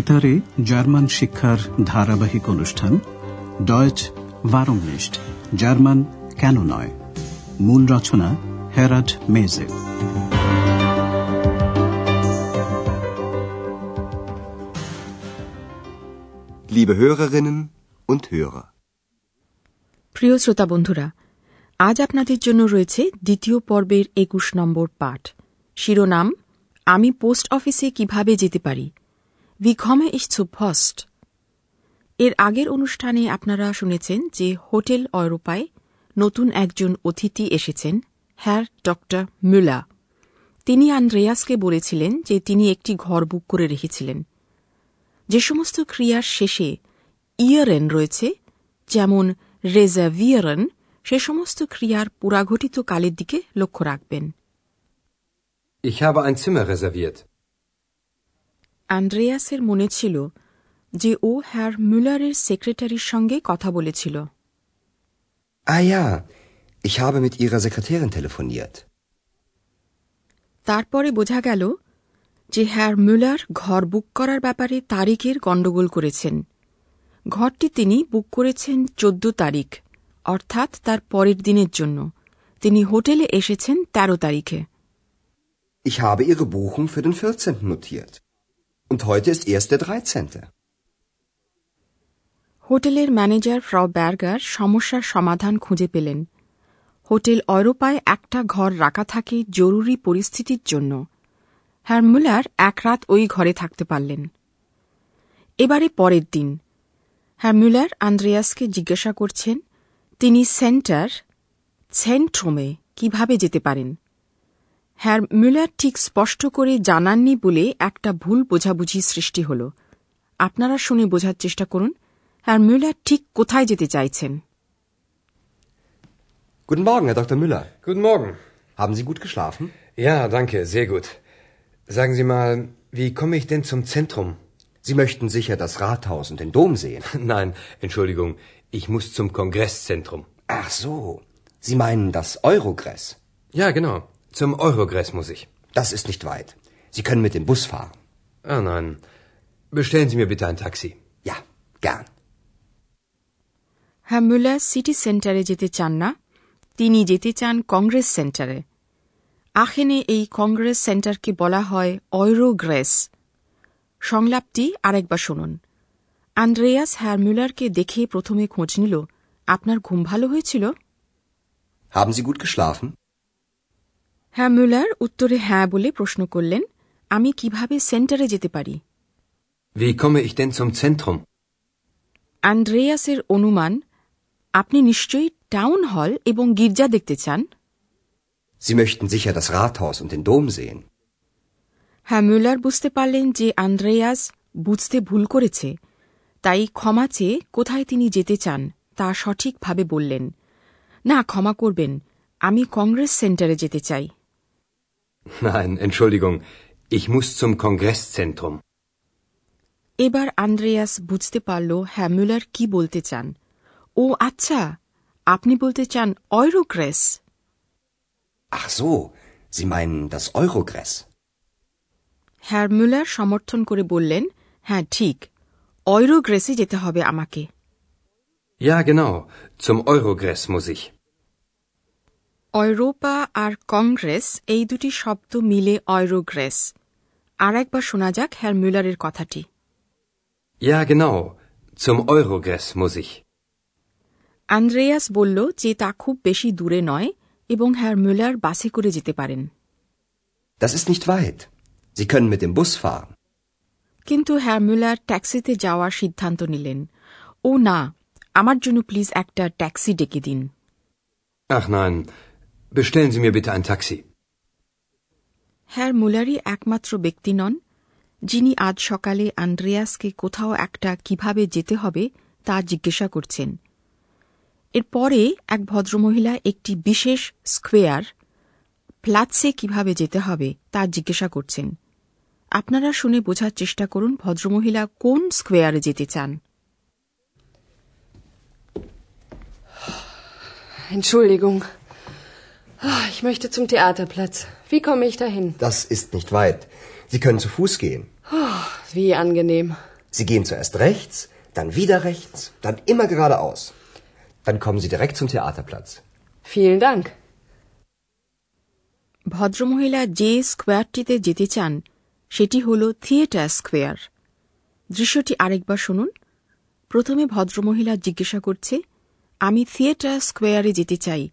বেতারে জার্মান শিক্ষার ধারাবাহিক অনুষ্ঠান ডয়েচ ভারমনিস্ট জার্মান কেন নয়? মূল রচনা হেরাড মেজে Liebe Hörerinnen und Hörer. প্রিয় শ্রোতা বন্ধুরা আজ আপনাদের জন্য রয়েছে দ্বিতীয় পর্বের একুশ নম্বর পাঠ। শিরোনাম আমি পোস্ট অফিসে কীভাবে যেতে পারি? বিক্ষমে ইস ফস্ট এর আগের অনুষ্ঠানে আপনারা শুনেছেন যে হোটেল অরোপায় নতুন একজন অতিথি এসেছেন, হ্যার ডক্টর মুলা তিনি আন্দ্রেয়াসকে বলেছিলেন যে তিনি একটি ঘর বুক করে রেখেছিলেন। যে সমস্ত ক্রিয়ার শেষে ইয়ারেন রয়েছে, যেমন রেজাভিয়ারন, সে সমস্ত ক্রিয়ার পুরাঘটিত কালের দিকে লক্ষ্য রাখবেন। Ich habe ein Zimmer reserviert. অ্যান্ড্রেয়াসের মনে ছিল যে ও হ্যার মুলারের সেক্রেটারির সঙ্গে কথা বলেছিল Ah ja, ich habe mit Ihrer Sekretärin telefoniert. তারপরে বোঝা গেল যে হ্যার মুলার ঘর বুক করার ব্যাপারে তারিখের গণ্ডগোল করেছেন ঘরটি তিনি বুক করেছেন চোদ্দ তারিখ অর্থাৎ তার পরের দিনের জন্য তিনি হোটেলে এসেছেন ১৩ তারিখে Ich habe Ihre Buchung für den 14. notiert. Und heute ist erst der 13. হোটেলের ম্যানেজার ফ্রাও ব্যার্গার সমস্যার সমাধান খুঁজে পেলেন। হোটেল অরোপায় একটা ঘর রাখা থাকে জরুরি পরিস্থিতির জন্য। হ্যার মুলার এক রাত ওই ঘরে থাকতে পারলেন। এবারে পরের দিন। হ্যার মুলার আন্দ্রেয়াসকে জিজ্ঞাসা করছেন, তিনি সেন্টার, সেন্ট্রোমে কীভাবে যেতে পারেন? হ্যার মুলার ঠিক স্পষ্ট করে জানাননি বলে একটা ভুল বোঝাবুঝি সৃষ্টি হল আপনারা শুনে বোঝার চেষ্টা করুন হ্যার মুলার ঠিক কোথায় যেতে চাইছেন Guten Morgen, Herr Dr. Müller. Guten Morgen. Haben Sie gut geschlafen? Ja, danke, sehr gut. Sagen Sie mal, wie komme ich denn zum Zentrum? Sie möchten sicher das Rathaus und den Dom sehen. Nein, Entschuldigung, ich muss zum Kongresszentrum. Ach so, Sie meinen das Eurogress. Ja, genau. Zum Eurogress muss ich. Das ist nicht weit. Sie können mit dem Bus fahren. Ah nein. Bestellen Sie mir bitte ein Taxi. Ja, gern. হ্যাঁ মুলার city সেন্টারে যেতে চান না তিনি যেতে চান কংগ্রেস সেন্টারে আখেনে এই কংগ্রেস সেন্টারকে বলা হয় অয়রোগ্রেস সংলাপটি আরেকবার শুনুন আন্দ্রেয়াস হ্যার মুলারকে দেখে প্রথমে খোঁজ নিল আপনার ঘুম ভালো হয়েছিল Haben Sie gut geschlafen? হ্যাঁ মুলার উত্তরে হ্যাঁ বলে প্রশ্ন করলেন আমি কীভাবে সেন্টারে যেতে পারি Wie komme ich denn zum Zentrum? অ্যান্ড্রেয়াসের অনুমান আপনি নিশ্চয়ই টাউন হল এবং গির্জা দেখতে চান Sie möchten sicher das Rathaus und den Dom sehen. হ্যাঁ বুঝতে পারলেন যে আন্দ্রেয়াস বুঝতে ভুল করেছে তাই ক্ষমা চেয়ে কোথায় তিনি যেতে চান তা সঠিকভাবে বললেন না ক্ষমা করবেন আমি কংগ্রেস সেন্টারে যেতে চাই Nein, Entschuldigung, ich muss zum Kongresszentrum. এবার আন্দ্রেয়াস বুঝতে পারল হ্যাঁ মুলার কি বলতে চান ও আচ্ছা আপনি বলতে চান অয়রোগ্রেস Ach so, Sie meinen das Eurogress. হ্যাঁ মুলার সমর্থন করে বললেন হ্যাঁ ঠিক অয়রোগ্রেসে যেতে হবে আমাকে Ja, genau. Zum Eurogress muss ich. অয়রোপা আর কংগ্রেস এই দুটি শব্দ মিলে অয়রোগ্রেস আর একবার শোনা যাক হ্যার মুলারের কথাটি Ja, genau. Zum Eurogress muss ich. Andreas বলল যে তা খুব বেশি দূরে নয় এবং হ্যার মুলার বাসে করে যেতে পারেন Das ist nicht weit. Sie können mit dem Bus fahren. কিন্তু হ্যার মুলার ট্যাক্সিতে যাওয়ার সিদ্ধান্ত নিলেন ও না আমার জন্য প্লিজ একটা ট্যাক্সি ডেকে দিন Ach nein. Bestellen Sie mir bitte ein Taxi. হ্যার মুলারই একমাত্র ব্যক্তি নন যিনি আজ সকালে আন্দ্রেয়াসকে কোথাও একটা কীভাবে যেতে হবে তা জিজ্ঞাসা করছেন এরপরে এক ভদ্রমহিলা একটি বিশেষ স্কোয়ার প্লাৎসে কীভাবে যেতে হবে তা জিজ্ঞাসা করছেন আপনারা শুনে বোঝার চেষ্টা করুন ভদ্রমহিলা কোন স্কোয়ারে যেতে চান Entschuldigung. Ah, Ich möchte zum Theaterplatz. Wie komme ich dahin? Das ist nicht weit. Sie können zu Fuß gehen. Wie angenehm. Sie gehen zuerst rechts, dann wieder rechts, dann immer geradeaus. Dann kommen Sie direkt zum Theaterplatz. Vielen Dank. ভদ্রমহিলা যে স্কোয়ারটিতে যেতে চান সেটি হল theatre square দৃশ্যটি আরেকবার শুনুন প্রথমে ভদ্রমহিলা জিজ্ঞাসা করছে আমি থিয়েটার স্কোয়ারে যেতে চাই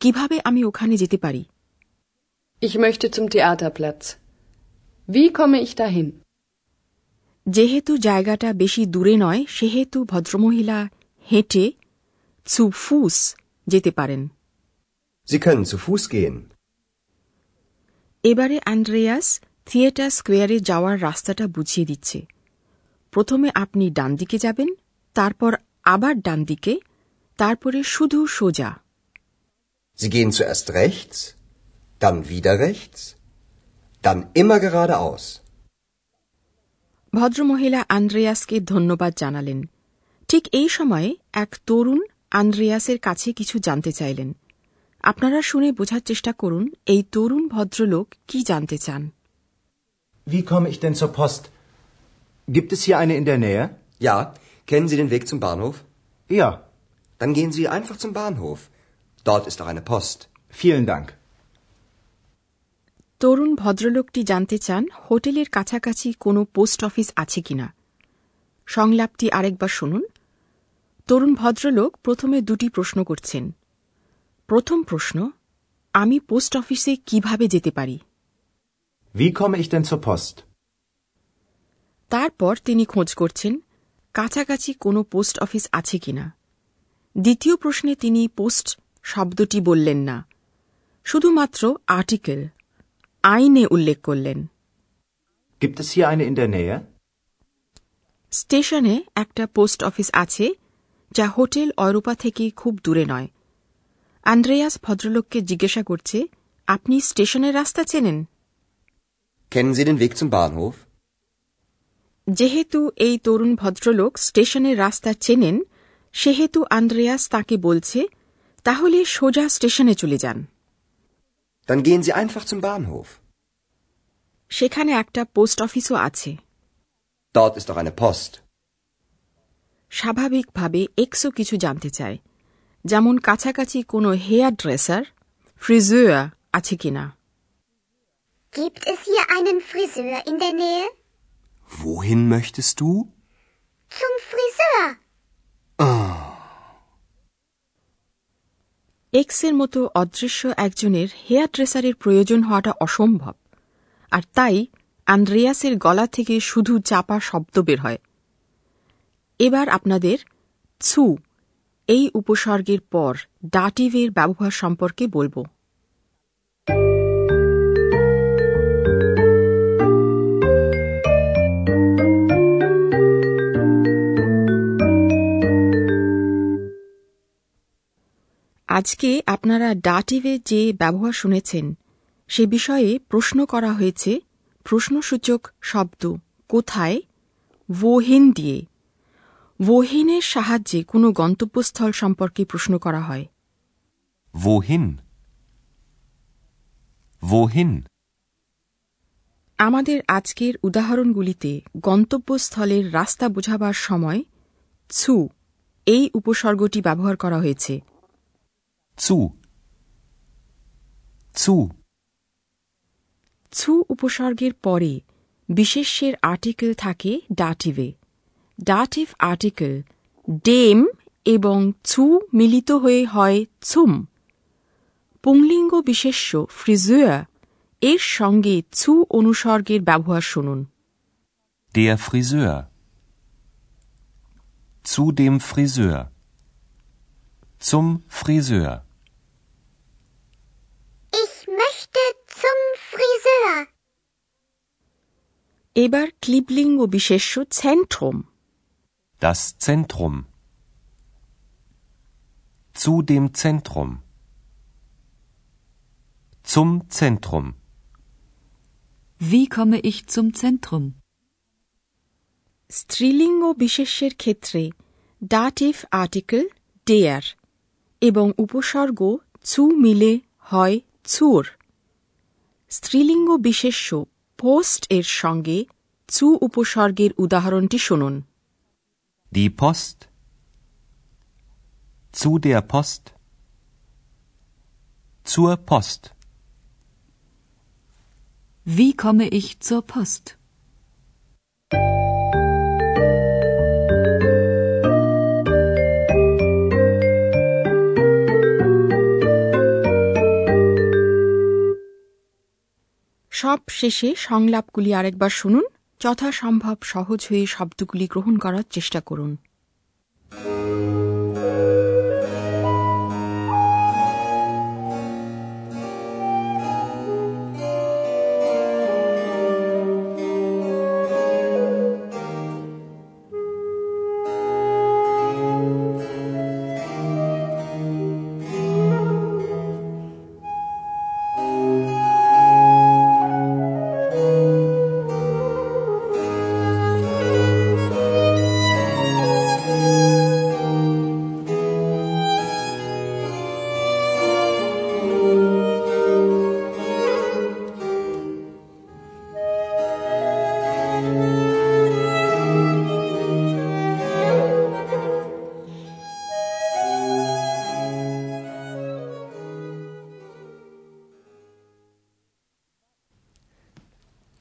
কীভাবে আমি ওখানে যেতে পারি Ich möchte zum Theaterplatz. Wie komme ich dahin? যেহেতু জায়গাটা বেশি দূরে নয় সেহেতু ভদ্রমহিলা হেঁটে zu ফুস যেতে পারেন Sie können zu Fuß gehen. এবারে অ্যান্ড্রেয়াস থিয়েটার স্কোয়ারে যাওয়ার রাস্তাটা বুঝিয়ে দিচ্ছে প্রথমে আপনি ডান দিকে যাবেন তারপর আবার ডান দিকে তারপরে শুধু সোজা Sie gehen zuerst rechts, dann wieder rechts, dann immer geradeaus. ভদ্রমহিলা আন্দ্রেয়াসকে ধন্যবাদ জানালেন ঠিক এই সময়ে এক তরুণ আন্দ্রেয়াসের কাছে কিছু জানতে চাইলেন আপনারা শুনে বোঝার চেষ্টা করুন এই তরুণ ভদ্রলোক কি জানতে চান Wie komme ich denn zur Post? Gibt es hier eine in der Nähe? Ja, kennen Sie den Weg zum Bahnhof? Ja, Dann gehen Sie einfach zum Bahnhof. Dort ist auch eine Post. vielen Dank. তরুণ ভদ্রলোকটি জানতে চান হোটেলের কাছাকাছি কোনো post office আছে কিনা সংলাপটি আরেকবার শুনুন তরুণ ভদ্রলোক প্রথমে দুটি প্রশ্ন করছেন প্রথম প্রশ্ন আমি পোস্ট অফিসে কীভাবে যেতে পারি Wie komme ich denn zur Post? তারপর তিনি খোঁজ করছেন কাছাকাছি কোনো পোস্ট অফিস আছে কিনা দ্বিতীয় প্রশ্নে তিনি পোস্ট শব্দটি বললেন না শুধুমাত্র আর্টিকেল আইনে উল্লেখ করলেন Gibt es hier eine in der Nähe? স্টেশনে একটা পোস্ট অফিস আছে যা হোটেল অরূপা থেকে খুব দূরে নয় আন্দ্রেয়াস ভদ্রলোককে জিজ্ঞাসা করছে আপনি স্টেশনের রাস্তা চেনেন Kennen Sie den Weg zum Bahnhof? যেহেতু এই তরুণ ভদ্রলোক স্টেশনের রাস্তা চেনেন সেহেতু আন্দ্রেয়াস তাকে বলছে তাহলে সোজা স্টেশনে চলে যান Dann gehen Sie einfach zum Bahnhof. সেখানে একটা পোস্ট অফিসও আছে Dort ist auch eine Post. স্বাভাবিকভাবে এক্সও কিছু জানতে চায় যেমন কাছাকাছি কোনো হেয়ার ড্রেসার ফ্রিজুয়ার আছে কিনা Gibt es hier einen Friseur in der Nähe? Wohin möchtest du? Zum Friseur. এক্সের মতো অদৃশ্য একজনের হেয়ার ড্রেসারের প্রয়োজন হওয়াটা অসম্ভব। আর তাই আন্দ্রেয়াসের গলা থেকে শুধু চাপা শব্দ বের হয়। এবার আপনাদের ছু এই উপসর্গের পর ডাটিভের ব্যবহার সম্পর্কে বলব। আজকে আপনারা ডাটিভে যে ব্যবহার শুনেছেন সে বিষয়ে প্রশ্ন করা হয়েছে প্রশ্নসূচক শব্দ কোথায় ওহিন দিয়ে ওহিনের সাহায্যে কোনো গন্তব্যস্থল সম্পর্কে প্রশ্ন করা হয় Wohin? Wohin? আমাদের আজকের উদাহরণগুলিতে গন্তব্যস্থলের রাস্তা বোঝাবার সময় ছু এই উপসর্গটি ব্যবহার করা হয়েছে Zu. Zu. ছু উপসর্গের পরে বিশেষ্যের আর্টিকেল থাকে ডাটিভে ডাটিভ আর্টিকেল ডেম এবং ছু মিলিত হয়ে হয় ছুম পুংলিঙ্গ বিশেষ্য ফ্রিজুয়া এর সঙ্গে ছু অনুসর্গের ব্যবহার শুনুন Der Friseur. Zu dem Friseur. Zum Friseur. Ich möchte zum Friseur. এবার ক্লিবলিঙ্গ বিশেষ্য সেন্ট্রোম Das Zentrum. Zu dem Zentrum. Zum Zentrum. Wie komme ich zum Zentrum? স্ত্রীলিঙ্গ বিশেষ্যের ক্ষেত্রে ডাটিভ আর্টিকেল ডেয়ার এবং উপসর্গ ছু মিলে হয় ছুর স্ত্রীলিঙ্গ বিশেষ্য পোস্ট এর সঙ্গে চু উপসর্গের উদাহরণটি শুনুন Die Post. Zu der Post. Zur Post. Wie komme ich zur Post? সব শেষে সংলাপগুলি আরেকবার শুনুন যথাসম্ভব সহজ হয়ে শব্দগুলি গ্রহণ করার চেষ্টা করুন।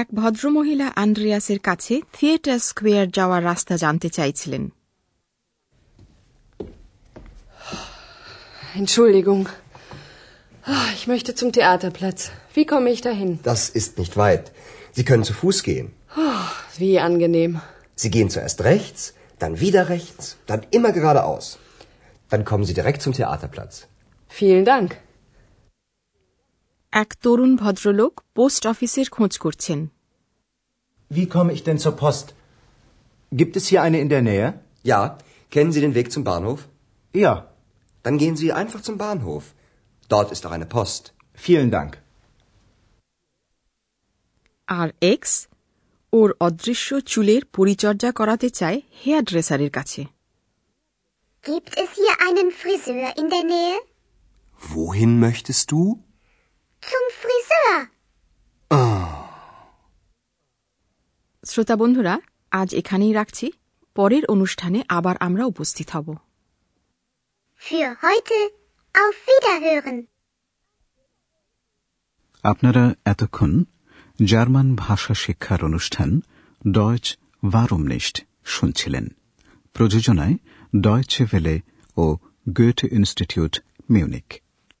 এক ভদ্রমহিলা আন্দ্রিয়াসের কাছে থিয়েটার স্কোয়ার যাওয়ার রাস্তা জানতে চাইছিলেন Entschuldigung. Ah, Ich möchte zum Theaterplatz. Wie komme ich dahin? Das ist nicht weit. Sie können zu Fuß gehen. Wie angenehm. Sie gehen zuerst rechts, dann wieder rechts, dann immer geradeaus. Dann kommen Sie direkt zum Theaterplatz. Vielen Dank. এক তরুণ ভদ্রলোক post অফিসের খোঁজ করছেন Wie komme ich denn zur Post? Gibt es hier eine in der Nähe? Ja, kennen Sie den Weg zum Bahnhof? Ja, Dann gehen Sie einfach zum Bahnhof. Dort ist auch eine Post. vielen Dank. R x ওর অদৃশ্য চুলের পরিচর্যা করাতে চায় hair ড্রেসারের কাছে Gibt es hier einen Friseur in der Nähe? Wohin möchtest du? Zum Friseur. শ্রোতা বন্ধুরা আজ এখানেই রাখছি। পরের অনুষ্ঠানে আবার আমরা উপস্থিত হব। Für heute auf Wiederhören. আপনারা এতক্ষণ জার্মান ভাষা শিক্ষার অনুষ্ঠান ডয়চ ভারমনিস্ট শুনছিলেন। প্রযোজনায় ডয়চে ভেলে ও গোয়েটে ইনস্টিটিউট মিউনিক